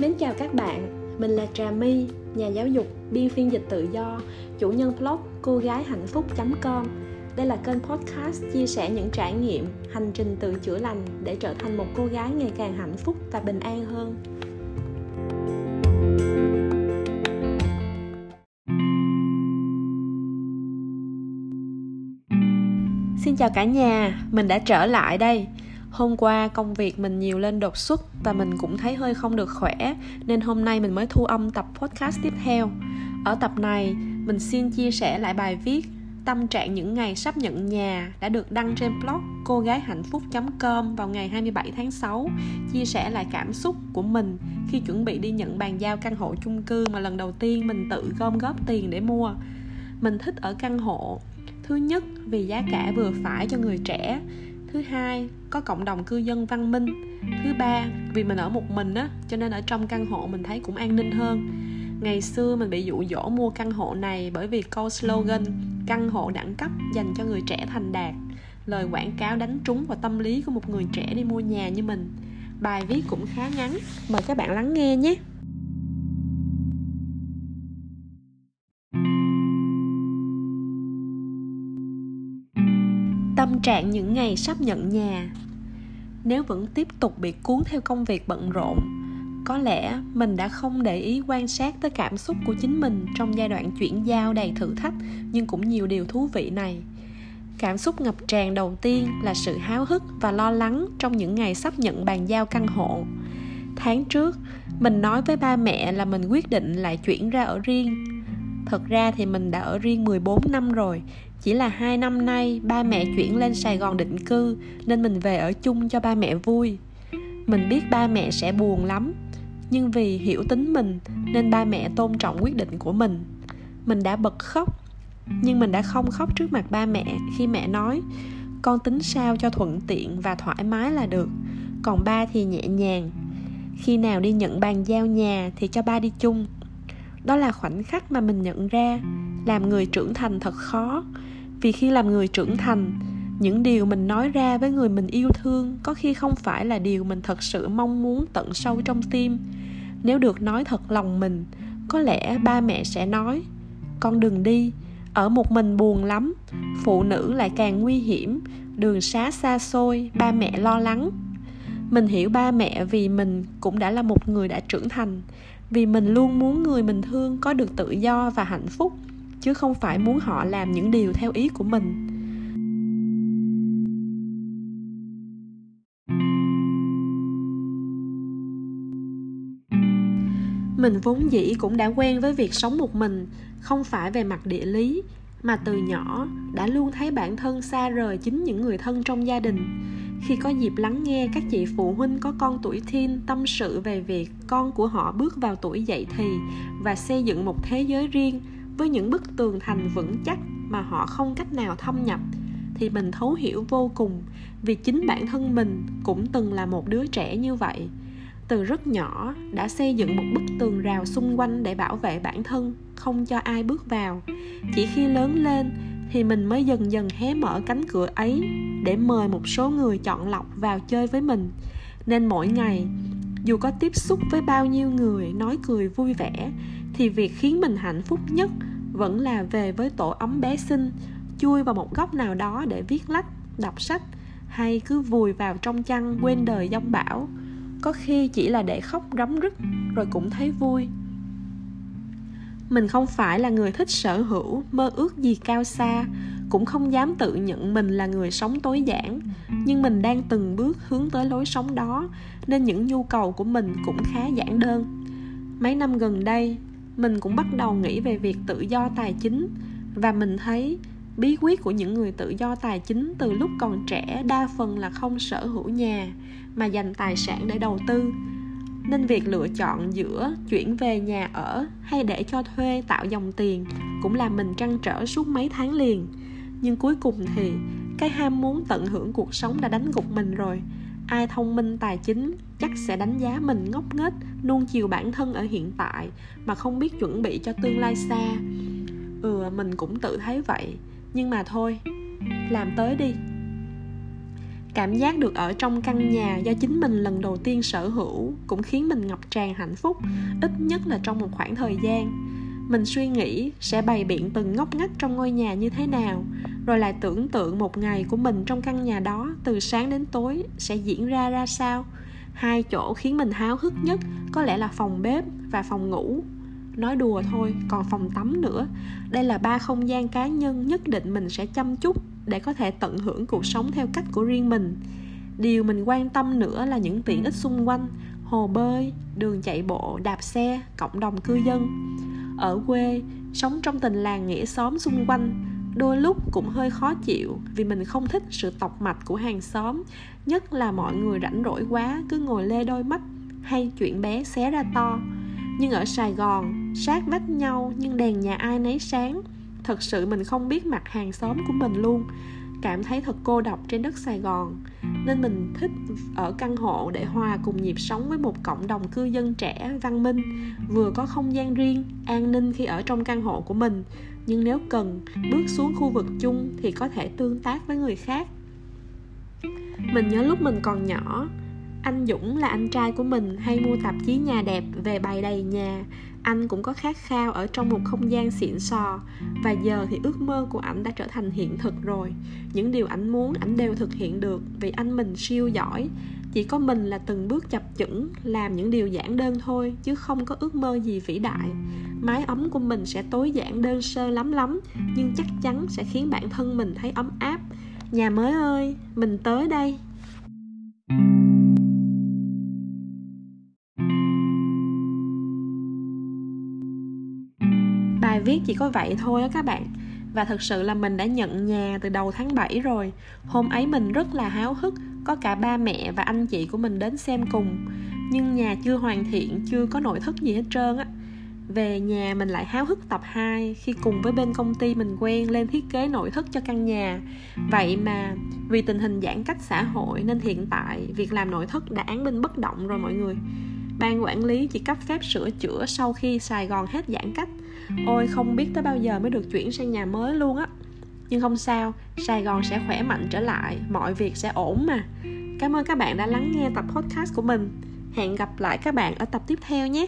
Mến chào các bạn, mình là Trà My, nhà giáo dục, biên phiên dịch tự do, chủ nhân blog cô gái hạnh phúc.com. Đây là kênh podcast chia sẻ những trải nghiệm, hành trình tự chữa lành để trở thành một cô gái ngày càng hạnh phúc và bình an hơn. Xin chào cả nhà, mình đã trở lại đây hôm qua công việc mình nhiều lên đột xuất và mình cũng thấy hơi không được khỏe, nên hôm nay mình mới thu âm tập podcast tiếp theo. Ở tập này, mình xin chia sẻ lại bài viết tâm trạng những ngày sắp nhận nhà đã được đăng trên blog cô gái hạnh phúc com vào ngày 27 tháng 6 chia sẻ lại cảm xúc của mình khi chuẩn bị đi nhận bàn giao căn hộ chung cư mà lần đầu tiên mình tự gom góp tiền để mua. Mình thích ở căn hộ, thứ nhất vì giá cả vừa phải cho người trẻ thứ hai, có cộng đồng cư dân văn minh. Thứ ba, vì mình ở một mình á, cho nên ở trong căn hộ mình thấy cũng an ninh hơn. Ngày xưa mình bị dụ dỗ mua căn hộ này bởi vì câu slogan, căn hộ đẳng cấp dành cho người trẻ thành đạt. Lời quảng cáo đánh trúng vào tâm lý của một người trẻ đi mua nhà như mình. Bài viết cũng khá ngắn, mời các bạn lắng nghe nhé. Tâm trạng những ngày sắp nhận nhà. Nếu vẫn tiếp tục bị cuốn theo công việc bận rộn, có lẽ mình đã không để ý quan sát tới cảm xúc của chính mình trong giai đoạn chuyển giao đầy thử thách, nhưng cũng nhiều điều thú vị này. Cảm xúc ngập tràn đầu tiên là sự háo hức và lo lắng trong những ngày sắp nhận bàn giao căn hộ. Tháng trước, mình nói với ba mẹ là mình quyết định lại chuyển ra ở riêng. Thật ra thì mình đã ở riêng 14 năm rồi chỉ là hai năm nay ba mẹ chuyển lên sài gòn định cư, nên mình về ở chung cho ba mẹ vui. Mình biết ba mẹ sẽ buồn lắm, nhưng vì hiểu tính mình nên ba mẹ tôn trọng quyết định của mình. Mình đã bật khóc, nhưng mình đã không khóc trước mặt ba mẹ khi mẹ nói, con tính sao cho thuận tiện và thoải mái là được, còn ba thì nhẹ nhàng. Khi nào đi nhận bàn giao nhà thì cho ba đi chung. Đó là khoảnh khắc mà mình nhận ra, làm người trưởng thành thật khó vì khi làm người trưởng thành, những điều mình nói ra với người mình yêu thương có khi không phải là điều mình thật sự mong muốn tận sâu trong tim. Nếu được nói thật lòng mình, có lẽ ba mẹ sẽ nói, con đừng đi, ở một mình buồn lắm, phụ nữ lại càng nguy hiểm, đường xá xa xôi, ba mẹ lo lắng. Mình hiểu ba mẹ vì mình cũng đã là một người đã trưởng thành, vì mình luôn muốn người mình thương có được tự do và hạnh phúc chứ không phải muốn họ làm những điều theo ý của mình. Mình vốn dĩ cũng đã quen với việc sống một mình, không phải về mặt địa lý, mà từ nhỏ đã luôn thấy bản thân xa rời chính những người thân trong gia đình. Khi có dịp lắng nghe các chị phụ huynh có con tuổi teen tâm sự về việc con của họ bước vào tuổi dậy thì và xây dựng một thế giới riêng với những bức tường thành vững chắc mà họ không cách nào thâm nhập, thì mình thấu hiểu vô cùng vì chính bản thân mình cũng từng là một đứa trẻ như vậy. Từ rất nhỏ đã xây dựng một bức tường rào xung quanh để bảo vệ bản thân, không cho ai bước vào. Chỉ khi lớn lên thì mình mới dần dần hé mở cánh cửa ấy để mời một số người chọn lọc vào chơi với mình. Nên mỗi ngày, dù có tiếp xúc với bao nhiêu người nói cười vui vẻ thì việc khiến mình hạnh phúc nhất vẫn là về với tổ ấm bé xinh, chui vào một góc nào đó để viết lách, đọc sách, hay cứ vùi vào trong chăn quên đời giông bão có khi chỉ là để khóc rắm rứt rồi cũng thấy vui. Mình không phải là người thích sở hữu mơ ước gì cao xa, cũng không dám tự nhận mình là người sống tối giản. Nhưng mình đang từng bước hướng tới lối sống đó, nên những nhu cầu của mình cũng khá giản đơn. Mấy năm gần đây mình cũng bắt đầu nghĩ về việc tự do tài chính. Và mình thấy bí quyết của những người tự do tài chính từ lúc còn trẻ đa phần là không sở hữu nhà, mà dành tài sản để đầu tư. Nên việc lựa chọn giữa chuyển về nhà ở hay để cho thuê tạo dòng tiền cũng làm mình trăn trở suốt mấy tháng liền. Nhưng cuối cùng thì, cái ham muốn tận hưởng cuộc sống đã đánh gục mình rồi. Ai thông minh tài chính chắc sẽ đánh giá mình ngốc nghếch nuông chiều bản thân ở hiện tại mà không biết chuẩn bị cho tương lai xa. Ừ mình cũng tự thấy vậy, nhưng mà thôi, làm tới đi. Cảm giác được ở trong căn nhà do chính mình lần đầu tiên sở hữu cũng khiến mình ngập tràn hạnh phúc, ít nhất là trong một khoảng thời gian. Mình suy nghĩ sẽ bày biện từng ngóc ngách trong ngôi nhà như thế nào, rồi lại tưởng tượng một ngày của mình trong căn nhà đó từ sáng đến tối sẽ diễn ra ra sao hai chỗ khiến mình háo hức nhất có lẽ là phòng bếp và phòng ngủ. Nói đùa thôi, còn phòng tắm nữa. Đây là ba không gian cá nhân nhất định mình sẽ chăm chút để có thể tận hưởng cuộc sống theo cách của riêng mình. Điều mình quan tâm nữa là những tiện ích xung quanh, hồ bơi, đường chạy bộ, đạp xe, cộng đồng cư dân. Ở quê, sống trong tình làng nghĩa xóm xung quanh đôi lúc cũng hơi khó chịu vì mình không thích sự tọc mạch của hàng xóm, nhất là mọi người rảnh rỗi quá cứ ngồi lê đôi mắt hay chuyện bé xé ra to. Nhưng ở sài gòn, sát vách nhau nhưng đèn nhà ai nấy sáng. Thật sự mình không biết mặt hàng xóm của mình luôn. Cảm thấy thật cô độc trên đất sài gòn nên mình thích ở căn hộ để hòa cùng nhịp sống với một cộng đồng cư dân trẻ, văn minh, vừa có không gian riêng, an ninh khi ở trong căn hộ của mình. Nhưng nếu cần bước xuống khu vực chung thì có thể tương tác với người khác. Mình nhớ lúc mình còn nhỏ, anh dũng là anh trai của mình hay mua tạp chí nhà đẹp về bày đầy nhà anh cũng có khát khao ở trong một không gian xịn sò. Và giờ thì ước mơ của ảnh đã trở thành hiện thực rồi. Những điều ảnh muốn, ảnh đều thực hiện được vì anh mình siêu giỏi. Chỉ có mình là từng bước chập chững, làm những điều giản đơn thôi, chứ không có ước mơ gì vĩ đại. Mái ấm của mình sẽ tối giản đơn sơ lắm lắm, nhưng chắc chắn sẽ khiến bản thân mình thấy ấm áp. Nhà mới ơi, mình tới đây. Bài viết chỉ có vậy thôi á các bạn và thật sự là mình đã nhận nhà từ đầu tháng 7 rồi hôm ấy mình rất là háo hức, có cả ba mẹ và anh chị của mình đến xem cùng nhưng nhà chưa hoàn thiện, chưa có nội thất gì hết trơn á về nhà mình lại háo hức tập 2 khi cùng với bên công ty mình quen lên thiết kế nội thất cho căn nhà. Vậy mà vì tình hình giãn cách xã hội nên hiện tại việc làm nội thất đã án binh bất động rồi mọi người. Ban quản lý chỉ cấp phép sửa chữa sau khi Sài Gòn hết giãn cách. Ôi không biết tới bao giờ mới được chuyển sang nhà mới luôn á. Nhưng không sao, Sài Gòn sẽ khỏe mạnh trở lại, mọi việc sẽ ổn mà. Cảm ơn các bạn đã lắng nghe tập podcast của mình. Hẹn gặp lại các bạn ở tập tiếp theo nhé.